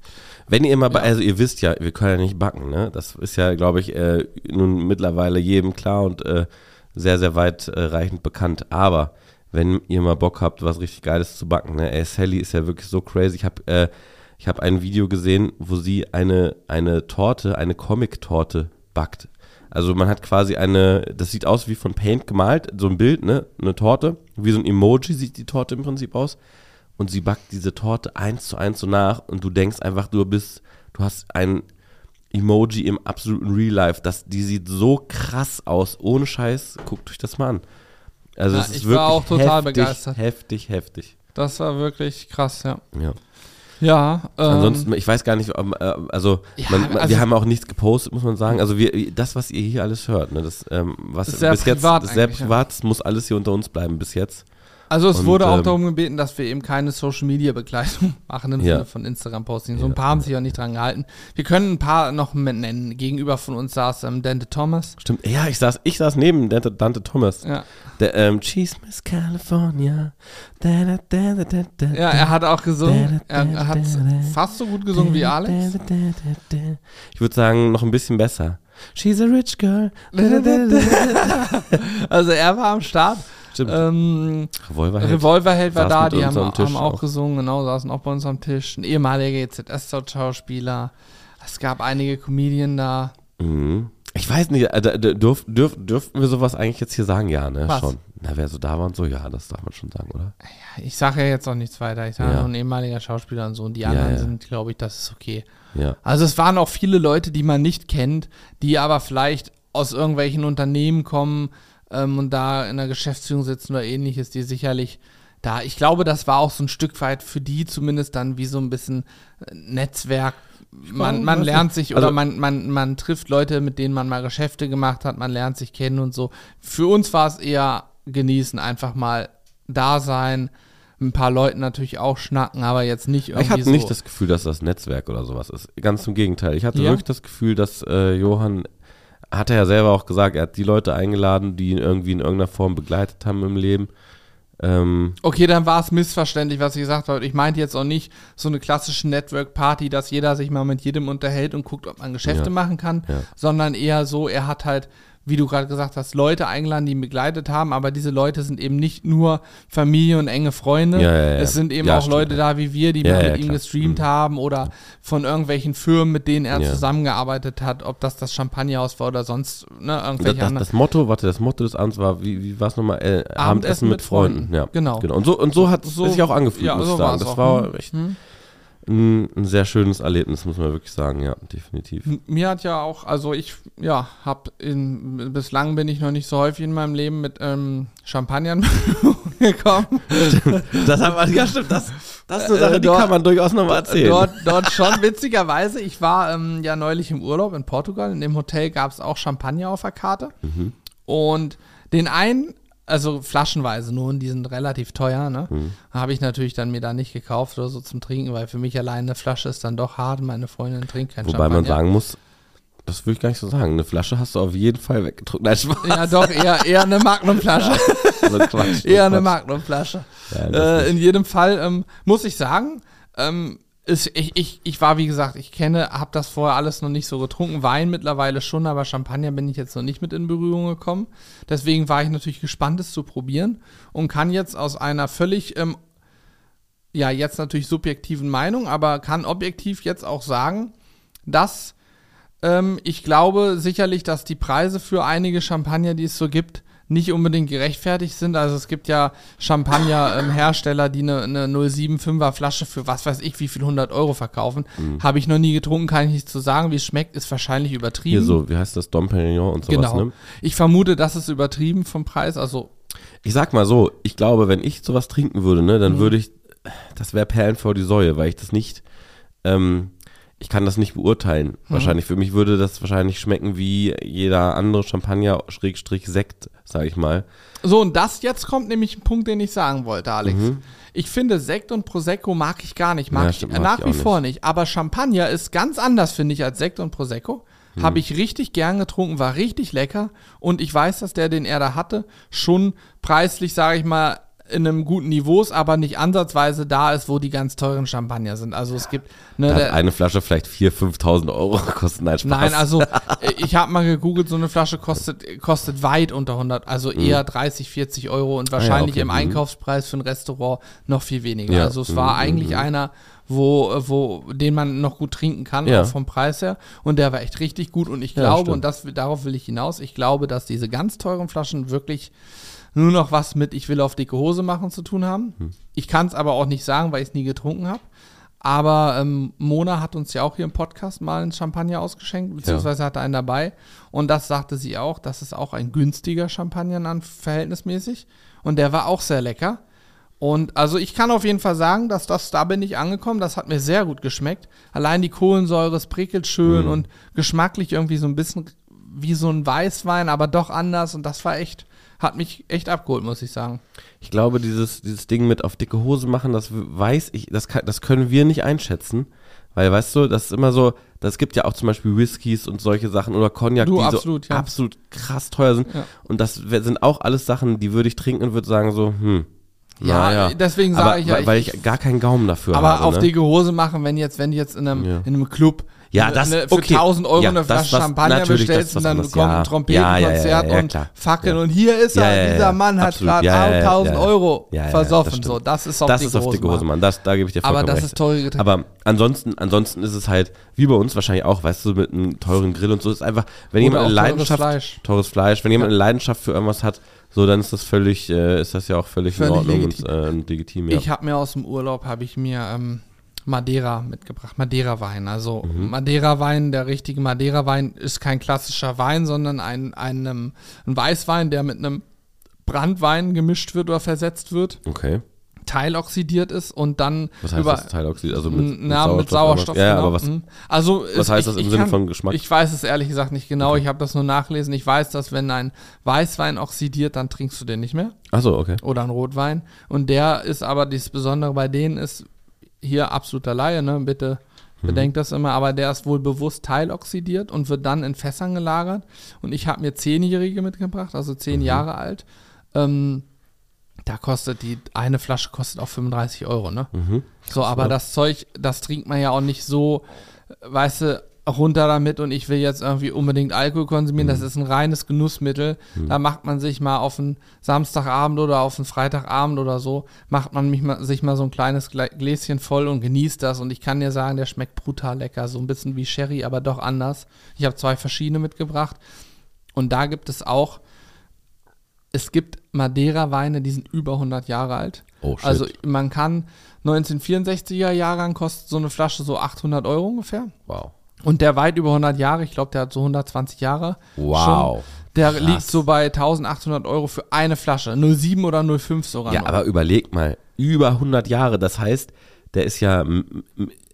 Wenn ihr mal, Ja. also ihr wisst ja, wir können ja nicht backen, ne? Das ist ja, glaube ich, äh, nun mittlerweile jedem klar und äh, sehr, sehr weit äh, reichend bekannt. Aber wenn ihr mal Bock habt, was richtig Geiles zu backen, ne? Ey, Sally ist ja wirklich so crazy. Ich habe äh, ich hab ein Video gesehen, wo sie eine, eine Torte, eine Comic-Torte backt. Also man hat quasi eine, das sieht aus wie von Paint gemalt, so ein Bild, ne? Eine Torte, wie so ein Emoji sieht die Torte im Prinzip aus und sie backt diese Torte eins zu eins so nach und du denkst einfach, du bist, du hast ein Emoji im absoluten Real Life, das, die sieht so krass aus, ohne Scheiß, guckt euch das mal an. Also Ja, es ist ich wirklich war auch total heftig, begeistert. heftig, heftig. Das war wirklich krass, ja. Ja. Ja, ähm, Ansonsten, ich weiß gar nicht, äh, also, Ja, man, man, also- wir haben auch nichts gepostet, muss man sagen. Also wir, das, was ihr hier alles hört, ne, das, ähm, was Ist sehr bis privat jetzt, sehr ja. privat, das muss alles hier unter uns bleiben bis jetzt. Also es und, wurde auch ähm, darum gebeten, dass wir eben keine Social Media Begleitung machen im Ja. Sinne von Instagram-Posting. So ein Ja, paar haben sich auch nicht dran gehalten. Wir können ein paar noch nennen. Gegenüber von uns saß ähm, Dante Thomas. Stimmt, ja, ich saß, ich saß neben Dante, Dante Thomas. Ja. Der, ähm, Cheese Miss California. Da, da, da, ja, er hat auch gesungen. Er hat fast so gut gesungen wie Alex. Ich würde sagen, noch ein bisschen besser. She's a rich girl. Also er war am Start. Stimmt. Ähm, Revolverheld. Revolverheld war da, die haben, haben auch, auch. gesungen, genau, saßen auch bei uns am Tisch. Ein ehemaliger GZS-Schauspieler. Es gab einige Comedien da. Mhm. Ich weiß nicht, äh, dürf, dürf, dürften wir sowas eigentlich jetzt hier sagen? Ja, ne? Was? Schon. Na, wer so da war und so, ja, das darf man schon sagen, oder? Ich sage ja jetzt auch nichts weiter. Ich sage Ja. nur ein ehemaliger Schauspieler und so. Und die Ja, anderen ja. sind, glaube ich, das ist okay. Ja. Also es waren auch viele Leute, die man nicht kennt, die aber vielleicht aus irgendwelchen Unternehmen kommen ähm, und da in der Geschäftsführung sitzen oder ähnliches, die sicherlich da, ich glaube, das war auch so ein Stück weit für die zumindest dann wie so ein bisschen äh, Netzwerk. Man, man lernt sich oder Also- man, man, man trifft Leute, mit denen man mal Geschäfte gemacht hat, man lernt sich kennen und so. Für uns war es eher genießen, einfach mal da sein, ein paar Leuten natürlich auch schnacken, aber jetzt nicht irgendwie Ich hatte so. nicht das Gefühl, dass das Netzwerk oder sowas ist. Ganz im Gegenteil. Ich hatte Ja? wirklich das Gefühl, dass äh, Johann, hat er ja selber auch gesagt, er hat die Leute eingeladen, die ihn irgendwie in irgendeiner Form begleitet haben im Leben. Ähm, Okay, dann war es missverständlich, was ich gesagt habe. Ich meinte jetzt auch nicht so eine klassische Network-Party, dass jeder sich mal mit jedem unterhält und guckt, ob man Geschäfte Ja. machen kann, Ja. sondern eher so, er hat halt, wie du gerade gesagt hast, Leute eingeladen, die ihn begleitet haben, aber diese Leute sind eben nicht nur Familie und enge Freunde. Ja, ja, ja. Es sind eben auch stimmt, Leute da wie wir, die mit ihm gestreamt Mhm. haben oder von irgendwelchen Firmen, mit denen er zusammengearbeitet hat, ob das das Champagnerhaus war oder sonst ne, das, irgendwelche das, anderen. das Motto, warte, das Motto des Abends war, wie, wie war es nochmal? Äh, Abendessen mit, mit Freunden. Freunden. Ja, Genau. genau. Und so, und so hat es So- sich auch angefühlt, ja, muss so ich sagen. Das auch. war Hm. echt Hm. Ein, ein sehr schönes Erlebnis, muss man wirklich sagen, ja, definitiv. Mir hat ja auch, also ich, ja, hab in, bislang bin ich noch nicht so häufig in meinem Leben mit ähm, Champagner in Berührung gekommen. Das haben wir, ja stimmt, das, das ist eine Äh, Sache, die dort- kann man durchaus nochmal erzählen. Dort, dort schon, witzigerweise. Ich war ähm, ja neulich im Urlaub in Portugal. In dem Hotel gab es auch Champagner auf der Karte. Mhm. Und den einen, also flaschenweise nur, und die sind relativ teuer, ne? Mhm. Habe ich natürlich dann mir da nicht gekauft oder so zum Trinken, weil für mich alleine eine Flasche ist dann doch hart. Meine Freundin trinkt kein Wobei Champagner. man sagen muss, das würde ich gar nicht so sagen. Eine Flasche hast du auf jeden Fall weggetrunken. Nein, Spaß. Ja, doch, eher, eher eine Magnumflasche. Also Quatsch. eher eine Quatsch. Magnumflasche. Ja, Äh, in jedem Fall ähm, muss ich sagen, ähm, ist, ich, ich, ich war, wie gesagt, ich kenne, habe das vorher alles noch nicht so getrunken. Wein mittlerweile schon, aber Champagner bin ich jetzt noch nicht mit in Berührung gekommen. Deswegen war ich natürlich gespannt, es zu probieren und kann jetzt aus einer völlig, ähm, ja, jetzt natürlich subjektiven Meinung, aber kann objektiv jetzt auch sagen, dass ähm, ich glaube sicherlich, dass die Preise für einige Champagner, die es so gibt, nicht unbedingt gerechtfertigt sind. Also es gibt ja Champagner-Hersteller, die eine, eine 075er Flasche für was weiß ich wie viel 100 Euro verkaufen. Habe ich noch nie getrunken, kann ich nicht zu sagen. Wie es schmeckt, ist wahrscheinlich übertrieben. Hier so, wie heißt das, Dom Perignon und sowas, genau. ne? Ich vermute, das ist übertrieben vom Preis. Also Ich sag mal so, ich glaube, wenn ich sowas trinken würde, ne, Mhm. dann würde ich, das wäre Perlen vor die Säue, weil ich das nicht, ähm, ich kann das nicht beurteilen. Wahrscheinlich für mich würde das wahrscheinlich schmecken wie jeder andere Champagner Schrägstrich Sekt, sag ich mal. So, und das jetzt kommt nämlich ein Punkt, den ich sagen wollte, Alex. Mhm. Ich finde, Sekt und Prosecco mag ich gar nicht. Mag Ja, ich stimmt, äh, mag nach ich wie vor nicht. Aber Champagner ist ganz anders, finde ich, als Sekt und Prosecco. Mhm. Habe ich richtig gern getrunken, war richtig lecker. Und ich weiß, dass der, den er da hatte, schon preislich, sage ich mal, in einem guten Niveau ist, aber nicht ansatzweise da ist, wo die ganz teuren Champagner sind. Also es gibt ne, eine Flasche vielleicht 4.000, 5.000 Euro gekostet. Nein, Spaß. Nein, also äh, ich habe mal gegoogelt, so eine Flasche kostet, kostet weit unter 100, also eher 30, 40 Euro und wahrscheinlich Mhm. Ah okay, im mhm. Einkaufspreis für ein Restaurant noch viel weniger. Ja, Also es war mhm, eigentlich einer, wo, wo, den man noch gut trinken kann, Ja. auch vom Preis her. Und der war echt richtig gut und ich Ja, glaube, und das, darauf will ich hinaus, ich glaube, dass diese ganz teuren Flaschen wirklich nur noch was mit ich will auf dicke Hose machen zu tun haben. Hm. Ich kann es aber auch nicht sagen, weil ich es nie getrunken habe. Aber ähm, Mona hat uns ja auch hier im Podcast mal einen Champagner ausgeschenkt, beziehungsweise hatte einen dabei. Und das sagte sie auch, das ist auch ein günstiger Champagner an verhältnismäßig. Und der war auch sehr lecker. Und also ich kann auf jeden Fall sagen, dass das, da bin ich angekommen, das hat mir sehr gut geschmeckt. Allein die Kohlensäure, es prickelt schön und geschmacklich irgendwie so ein bisschen wie so ein Weißwein, aber doch anders. Und das war echt, hat mich echt abgeholt, muss ich sagen. Ich glaube, dieses, dieses Ding mit auf dicke Hose machen, das weiß ich, das, kann, das können wir nicht einschätzen. Weil, weißt du, das ist immer so, das gibt ja auch zum Beispiel Whiskys und solche Sachen oder Cognac, Du, die absolut, so ja. absolut krass teuer sind. Ja. Und das sind auch alles Sachen, die würde ich trinken und würde sagen so, hm, Ja, naja. deswegen Aber sage ich ja, weil, ich- ich, gar keinen Gaumen dafür Aber habe. auf ne? dicke Hose machen, wenn jetzt, wenn jetzt in einem, Ja. in einem Club Ja, das- ne, für okay. 1000 Euro Ja, eine das Flasche Champagner natürlich, das bestellst ist und dann anderes. kommt Ja. ein Trompetenkonzert Ja, und. Fackeln und hier ist Ja, er, dieser Mann hat gerade Ja, ja, ja, 1000 ja. Euro versoffen. das so, das ist auf das dicke ist auf dicke Hose. Mann. Das, da gebe ich dir Aber vollkommen das recht. ist teure Getränke. Aber ansonsten, ansonsten ist es halt, wie bei uns wahrscheinlich auch, weißt du, mit einem teuren Grill und so, ist einfach, wenn Oder jemand eine Leidenschaft, Fleisch. teures Fleisch, wenn jemand eine Leidenschaft für irgendwas hat, so, dann ist das völlig, äh, ist das ja auch völlig, Völlig in Ordnung legitim. und äh, legitim, ja. Ich habe mir aus dem Urlaub, habe ich mir ähm, Madeira mitgebracht, Madeira-Wein. Also Mhm. Madeira-Wein, der richtige Madeira-Wein ist kein klassischer Wein, sondern ein, ein, ein Weißwein, der mit einem Brandwein gemischt wird oder versetzt wird, okay. teiloxidiert ist und dann Was heißt über, das Teilioxid? Also mit, na, mit Sauerstoff. Ja, genau. aber was, Mhm. Also was heißt ich- das im Sinne kann- von Geschmack? Ich weiß es ehrlich gesagt nicht genau. Ich habe das nur nachgelesen. Ich weiß, dass wenn ein Weißwein oxidiert, dann trinkst du den nicht mehr Achso, okay. oder ein Rotwein. Und der ist aber, das Besondere bei denen ist hier absoluter Laie, ne? Bitte Mhm. bedenkt das immer, aber der ist wohl bewusst teiloxidiert und wird dann in Fässern gelagert. Und ich habe mir Zehnjährige mitgebracht, also zehn Mhm. Jahre alt. Ähm, da kostet die, eine Flasche kostet auch 35 Euro, ne? Mhm. So, aber das Zeug, das trinkt man ja auch nicht so, weißt du, runter damit und ich will jetzt irgendwie unbedingt Alkohol konsumieren. Das ist ein reines Genussmittel. Da macht man sich mal auf einen Samstagabend oder auf einen Freitagabend oder so, macht man mal, sich mal so ein kleines Gläschen voll und genießt das. Und ich kann dir sagen, der schmeckt brutal lecker. So ein bisschen wie Sherry, aber doch anders. Ich habe zwei verschiedene mitgebracht. Und da gibt es auch, es gibt Madeira-Weine, die sind über 100 Jahre alt. Oh, shit. Also man kann 1964er Jahrgang kostet so eine Flasche so 800 Euro ungefähr. wow. Und der weit über 100 Jahre, ich glaube, der hat so 120 Jahre. Wow. Schon. Der Krass. liegt so bei 1800 Euro für eine Flasche. 07 oder 05 sogar. Ja, noch. aber überleg mal, über 100 Jahre, das heißt, der ist ja,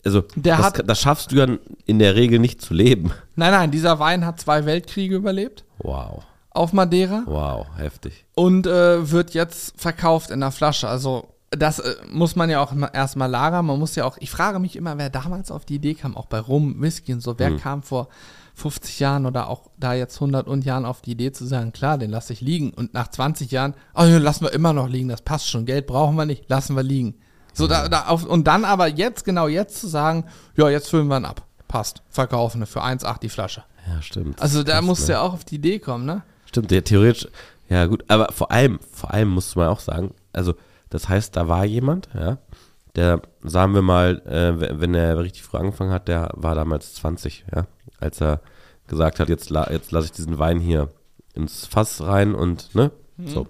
also, Der das, hat- das schaffst du ja in der Regel nicht zu leben. Nein, nein, dieser Wein hat zwei Weltkriege überlebt Wow, auf Madeira wow, heftig. und äh, wird jetzt verkauft in der Flasche. Also das äh, muss man ja auch erstmal lagern. Man muss ja auch, ich frage mich immer, wer damals auf die Idee kam, auch bei Rum, Whisky und so, wer kam vor 50 Jahren oder auch da jetzt 100 und Jahren auf die Idee zu sagen, klar, den lasse ich liegen. Und nach 20 Jahren, oh, den lassen wir immer noch liegen, das passt schon, Geld brauchen wir nicht, lassen wir liegen. So, da, da auf, und dann aber jetzt, genau jetzt zu sagen, ja, jetzt füllen wir ihn ab. Passt, verkaufen für 1,8 die Flasche. Ja, stimmt. Also da musst du ne? ja auch auf die Idee kommen, ne? Stimmt, der theoretisch, ja gut, aber vor allem, vor allem musst du mal auch sagen, also das heißt, da war jemand, ja, der, sagen wir mal, äh, wenn er richtig früh angefangen hat, der war damals 20, ja, als er gesagt hat, jetzt, la jetzt lasse ich diesen Wein hier ins Fass rein und, ne, so.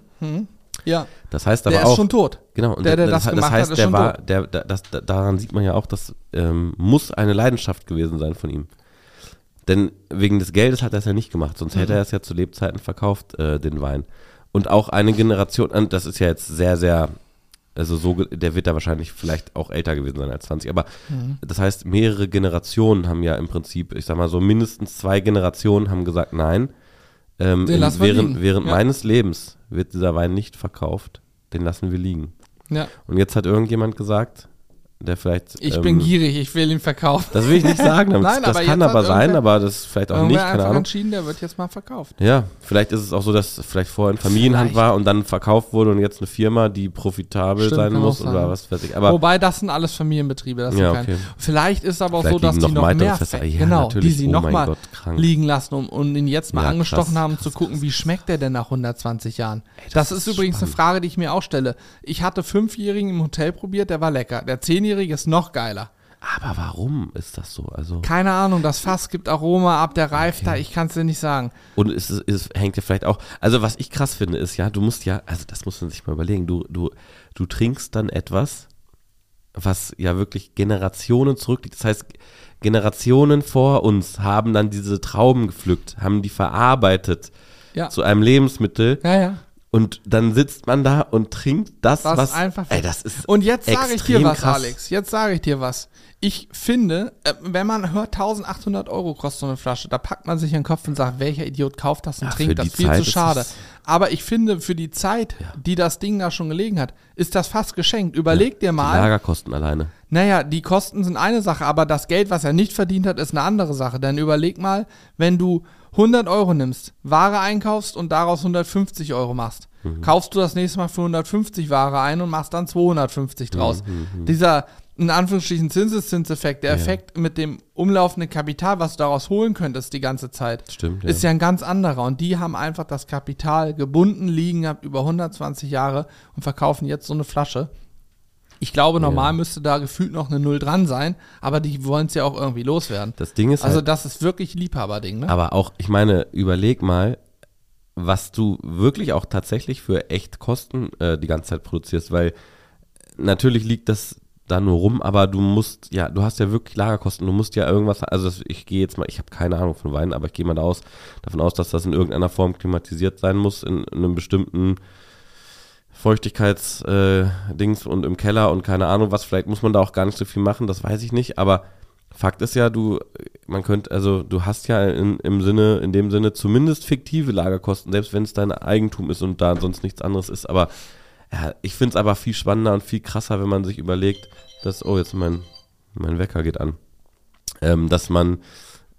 Ja. Das heißt Der aber ist auch, schon tot. Genau, und Der, der das, das das gemacht heißt, hat, ist der schon war, tot. der, der, das, da- daran sieht man ja auch, das ähm, muss eine Leidenschaft gewesen sein von ihm. Denn wegen des Geldes hat er es ja nicht gemacht, sonst Mhm. hätte er es ja zu Lebzeiten verkauft, äh, den Wein. Und auch eine Generation, das ist ja jetzt sehr, sehr Also so, der wird da wahrscheinlich vielleicht auch älter gewesen sein als 20. Aber Mhm. das heißt, mehrere Generationen haben ja im Prinzip, ich sag mal so, mindestens zwei Generationen haben gesagt, nein. Ähm, in, während während Ja. meines Lebens wird dieser Wein nicht verkauft. Den lassen wir liegen. Ja. Und jetzt hat irgendjemand gesagt, der vielleicht. Ich ähm, bin gierig, ich will ihn verkaufen. Das will ich nicht sagen. Das, Nein, das aber kann aber sein, aber das ist vielleicht auch nicht, keine Ahnung. entschieden, der wird jetzt mal verkauft. Ja, vielleicht ist es auch so, dass vielleicht vorher in Familienhand Vielleicht. war und dann verkauft wurde und jetzt eine Firma, die profitabel Stimmt, sein muss sein. oder was weiß ich. Aber Wobei, das sind alles Familienbetriebe. Das Ja, okay. Vielleicht ist aber auch Vielleicht so, dass die noch mehr Fässer. Ja, genau, natürlich. die sie Oh noch mein mal Gott, krank. liegen lassen um, und ihn jetzt mal Ja, angestochen krass, haben, krass, zu gucken, krass, wie schmeckt der denn nach 120 Jahren. das das ist ist übrigens eine. Frage, die ich mir auch stelle. Ich hatte Fünfjährigen im Hotel probiert, der war lecker. Der Zehnjährige ist noch geiler. Aber warum ist das so? Also Keine Ahnung, das Fass gibt Aroma ab, der reift da, ich kann es dir nicht sagen. und es, ist- es hängt ja vielleicht auch. Also was ich krass finde, ist ja, du musst ja, also das muss man sich mal überlegen. Du du du trinkst dann etwas, was ja wirklich Generationen zurückliegt. Das heißt, Generationen vor uns haben dann diese Trauben gepflückt, haben die verarbeitet Ja. zu einem Lebensmittel. Ja, ja. Und dann sitzt man da und trinkt das, Was was, einfach ey, das ist Und jetzt sage ich dir was, krass. Alex. Jetzt sage ich dir was. Ich finde, äh, wenn man hört, 1800 Euro kostet so eine Flasche, da packt man sich in den Kopf und sagt, welcher Idiot kauft das und Ja, trinkt das? die Viel Zeit zu schade. Aber ich finde, für die Zeit, die das Ding da schon gelegen hat, ist das fast geschenkt. Überleg dir Die mal, Lagerkosten alleine. Naja, die Kosten sind eine Sache, aber das Geld, was er nicht verdient hat, ist eine andere Sache. Denn überleg mal, wenn du 100 Euro nimmst, Ware einkaufst und daraus 150 Euro machst, Mhm. kaufst du das nächste Mal für 150 Ware ein und machst dann 250 draus. Mhm, Dieser, in Anführungsstrichen, Zinseszinseffekt, der Ja. Effekt mit dem umlaufenden Kapital, was du daraus holen könntest die ganze Zeit, Stimmt, ja. ist ja ein ganz anderer. Und die haben einfach das Kapital gebunden liegen gehabt über 120 Jahre und verkaufen jetzt so eine Flasche. Ich glaube, normal Ja. müsste da gefühlt noch eine Null dran sein, aber die wollen es ja auch irgendwie loswerden. Das Ding ist Also halt, das ist wirklich Liebhaberding, ne? aber auch, ich meine, überleg mal, was du wirklich auch tatsächlich für echt Kosten äh, die ganze Zeit produzierst, weil natürlich liegt das da nur rum, aber du musst, ja, du hast ja wirklich Lagerkosten, du musst ja irgendwas, also das, ich gehe jetzt mal, ich habe keine Ahnung von Wein, aber ich gehe mal da aus, davon aus, dass das in irgendeiner Form klimatisiert sein muss, in, in einem bestimmten Feuchtigkeitsdings äh, und im Keller und keine Ahnung was, vielleicht muss man da auch gar nicht so viel machen, das weiß ich nicht, aber Fakt ist ja, du, man könnte, also du hast ja in, im Sinne, in dem Sinne zumindest fiktive Lagerkosten, selbst wenn es dein Eigentum ist und da sonst nichts anderes ist, aber ja, ich finde es aber viel spannender und viel krasser, wenn man sich überlegt, dass, oh, jetzt mein, mein Wecker geht an, ähm, dass man,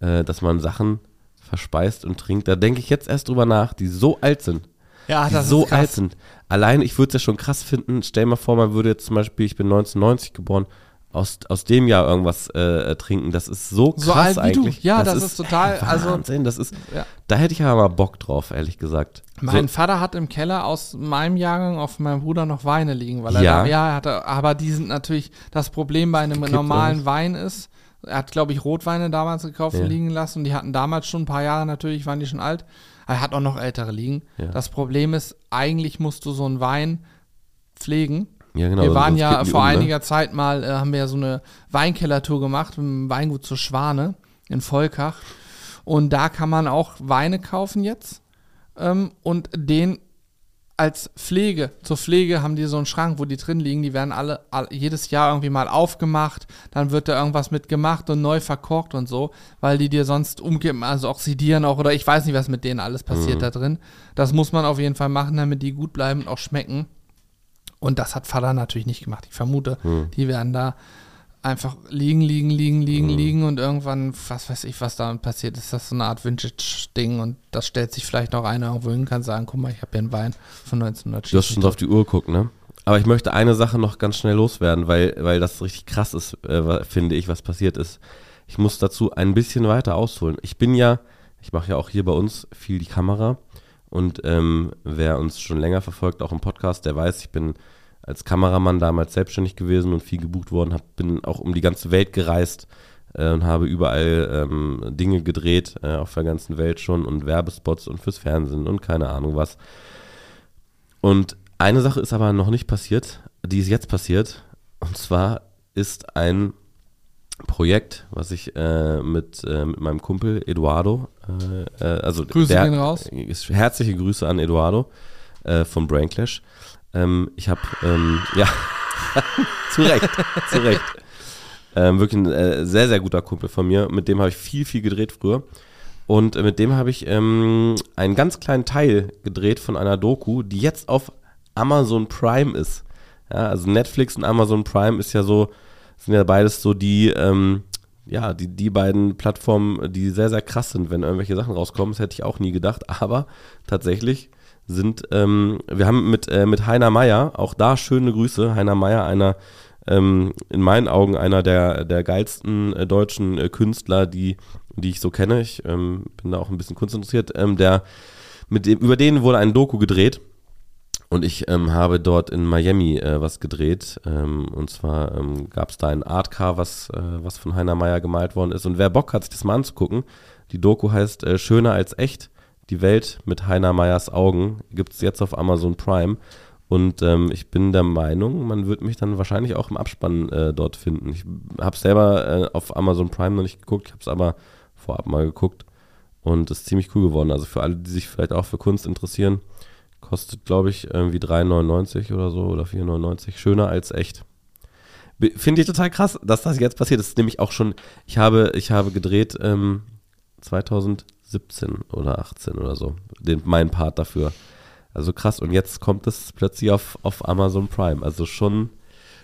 äh, dass man Sachen verspeist und trinkt, da denke ich jetzt erst drüber nach, die so alt sind, ja, die so alt sind. Allein, ich würde es ja schon krass finden, stell mal vor, man würde jetzt zum Beispiel, ich bin 1990 geboren, aus, aus dem Jahr irgendwas äh, trinken, das ist so krass So alt wie du. eigentlich. Ja, das ist total- ey, also- Wahnsinn, das ist, Ja. da hätte ich aber mal Bock drauf, ehrlich gesagt. Mein so, Vater hat im Keller aus meinem Jahrgang auf meinem Bruder noch Weine liegen, weil er Ja. da, ja, hatte, aber die sind natürlich, das Problem bei einem Gekippt normalen oder Wein ist, er hat, glaube ich, Rotweine damals gekauft Ja. und liegen lassen und die hatten damals schon ein paar Jahre natürlich, waren die schon alt. Er hat auch noch ältere liegen. Ja. Das Problem ist, eigentlich musst du so einen Wein pflegen. ja, genau, wir waren ja vor um, ne? einiger Zeit mal, äh, haben wir ja so eine Weinkellertour gemacht dem Weingut zur Schwane in Volkach. Und da kann man auch Weine kaufen jetzt ähm, und den als Pflege, zur Pflege haben die so einen Schrank, wo die drin liegen, die werden alle, all, jedes Jahr irgendwie mal aufgemacht, dann wird da irgendwas mit gemacht und neu verkorkt und so, weil die dir sonst umgeben, also oxidieren auch oder ich weiß nicht, was mit denen alles passiert Mhm. da drin. Das muss man auf jeden Fall machen, damit die gut bleiben und auch schmecken. Und das hat Vater natürlich nicht gemacht. Ich vermute, Mhm. die werden da einfach liegen, liegen, liegen, liegen, liegen und irgendwann, was weiß ich, was da passiert ist, das so eine Art Vintage-Ding und das stellt sich vielleicht noch einer irgendwo hin, kann sagen, guck mal, ich habe hier einen Wein von 1900. Du hast schon so auf die Uhr geguckt, ne? Aber ich möchte eine Sache noch ganz schnell loswerden, weil, weil das richtig krass ist, äh, finde ich, was passiert ist. Ich muss dazu ein bisschen weiter ausholen. Ich bin ja, ich mache ja auch hier bei uns viel die Kamera und ähm, wer uns schon länger verfolgt, auch im Podcast, der weiß, ich bin als Kameramann damals selbstständig gewesen und viel gebucht worden, hab, bin auch um die ganze Welt gereist äh, und habe überall ähm, Dinge gedreht, äh, auf der ganzen Welt schon und Werbespots und fürs Fernsehen und keine Ahnung was. Und eine Sache ist aber noch nicht passiert, die ist jetzt passiert. Und zwar ist ein Projekt, was ich äh, mit, äh, mit meinem Kumpel Eduardo, äh, äh, also Grüße der, gehen raus. herzliche Grüße an Eduardo äh, von Brainclash. Ähm, ich habe, ähm, ja, zu Recht, zu Recht. Ähm, wirklich ein äh, sehr, sehr guter Kumpel von mir. Mit dem habe ich viel, viel gedreht früher. Und äh, mit dem habe ich ähm, einen ganz kleinen Teil gedreht von einer Doku, die jetzt auf Amazon Prime ist. Ja, also Netflix und Amazon Prime ist ja so, sind ja beides so die, ähm, ja, die, die beiden Plattformen, die sehr, sehr krass sind, wenn irgendwelche Sachen rauskommen. Das hätte ich auch nie gedacht. Aber tatsächlich sind, ähm, wir haben mit, äh, mit Heiner Meier, auch da schöne Grüße, Heiner Meier, einer, ähm, in meinen Augen einer der, der geilsten äh, deutschen äh, Künstler, die, die ich so kenne. Ich ähm, bin da auch ein bisschen kunstinteressiert. Ähm, der, mit dem, über den wurde ein Doku gedreht. Und ich ähm, habe dort in Miami äh, was gedreht. Ähm, und zwar ähm, gab es da ein Artcar, was, äh, was von Heiner Meier gemalt worden ist. Und wer Bock hat, sich das mal anzugucken, die Doku heißt äh, Schöner als echt. Die Welt mit Heiner Meyers Augen. Gibt es jetzt auf Amazon Prime. Und ähm, ich bin der Meinung, man wird mich dann wahrscheinlich auch im Abspann äh, dort finden. Ich habe selber äh, auf Amazon Prime noch nicht geguckt, ich habe es aber vorab mal geguckt. Und es ist ziemlich cool geworden. Also für alle, die sich vielleicht auch für Kunst interessieren, kostet, glaube ich, irgendwie 3,99 oder so oder 4,99. Schöner als echt. Finde ich total krass, dass das jetzt passiert. Das ist nämlich auch schon, ich habe, ich habe gedreht ähm, 2000 17 oder 18 oder so, den, mein Part dafür. Also krass. Und jetzt kommt es plötzlich auf, auf Amazon Prime. Also schon,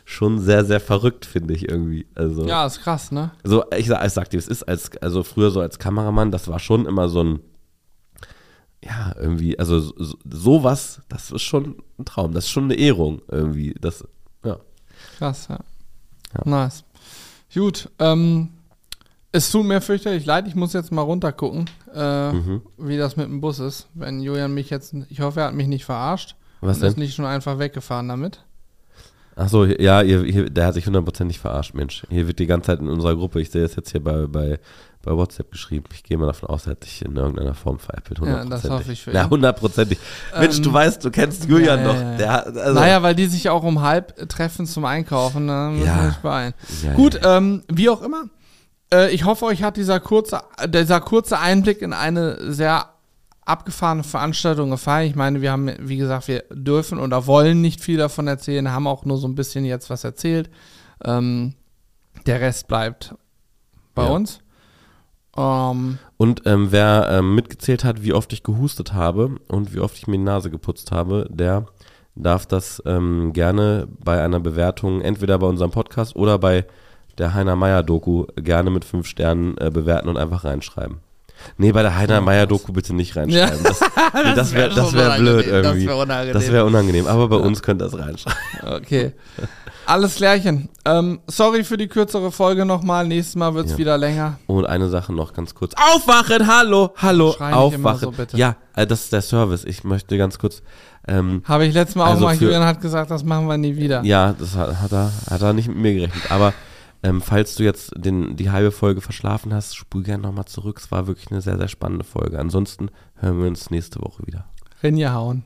schon sehr, sehr verrückt, finde ich irgendwie. Also, ja, ist krass, ne? So, ich, ich sag dir, es ist als, also früher so als Kameramann, das war schon immer so ein, ja, irgendwie, also so, sowas, das ist schon ein Traum. Das ist schon eine Ehrung irgendwie. Das, ja. Krass, ja. ja. Nice. Gut, ähm, es tut mir fürchterlich leid, ich muss jetzt mal runtergucken, äh, mhm. wie das mit dem Bus ist. Wenn Julian mich jetzt, ich hoffe, er hat mich nicht verarscht. Was denn? ist nicht schon einfach weggefahren damit. Ach so, ja, ihr, hier, der hat sich hundertprozentig verarscht, Mensch. Hier wird die ganze Zeit in unserer Gruppe, ich sehe das jetzt hier bei, bei, bei WhatsApp geschrieben. Ich gehe mal davon aus, er hat dich in irgendeiner Form veräppelt. Ja, das hoffe ich für ihn. Ja, hundertprozentig. Ähm, Mensch, du weißt, du kennst Julian ja, noch. Ja, der, also naja, weil die sich auch um halb treffen zum Einkaufen, nicht beeilen. Gut, ähm, wie auch immer. Äh, ich hoffe, euch hat dieser kurze, dieser kurze Einblick in eine sehr abgefahrene Veranstaltung gefallen. Ich meine, wir haben, wie gesagt, wir dürfen oder wollen nicht viel davon erzählen, haben auch nur so ein bisschen jetzt was erzählt. Ähm, der Rest bleibt bei ja. uns. Ähm, und ähm, wer ähm, mitgezählt hat, wie oft ich gehustet habe und wie oft ich mir die Nase geputzt habe, der darf das ähm, gerne bei einer Bewertung entweder bei unserem Podcast oder bei der Heiner Meier Doku gerne mit fünf Sternen äh, bewerten und einfach reinschreiben. Nee, bei der Heiner Meier Doku bitte nicht reinschreiben. Das, nee, das wäre das wär, wär blöd irgendwie. Das wäre unangenehm. Das wäre unangenehm, aber bei ja. uns könnt ihr das reinschreiben. Okay. Alles klärchen. Ähm, sorry für die kürzere Folge nochmal. Nächstes Mal wird es ja. wieder länger. Und eine Sache noch ganz kurz. Aufwachen! Hallo! Hallo! Schrei Aufwachen! So, ja, äh, das ist der Service. Ich möchte ganz kurz. Ähm, Habe ich letztes Mal also auch mal. Julian hat gesagt, das machen wir nie wieder. Ja, das hat, hat, er, hat er nicht mit mir gerechnet. Aber ähm, falls du jetzt den, die halbe Folge verschlafen hast, spul gerne nochmal zurück. Es war wirklich eine sehr, sehr spannende Folge. Ansonsten hören wir uns nächste Woche wieder. Rinja hauen.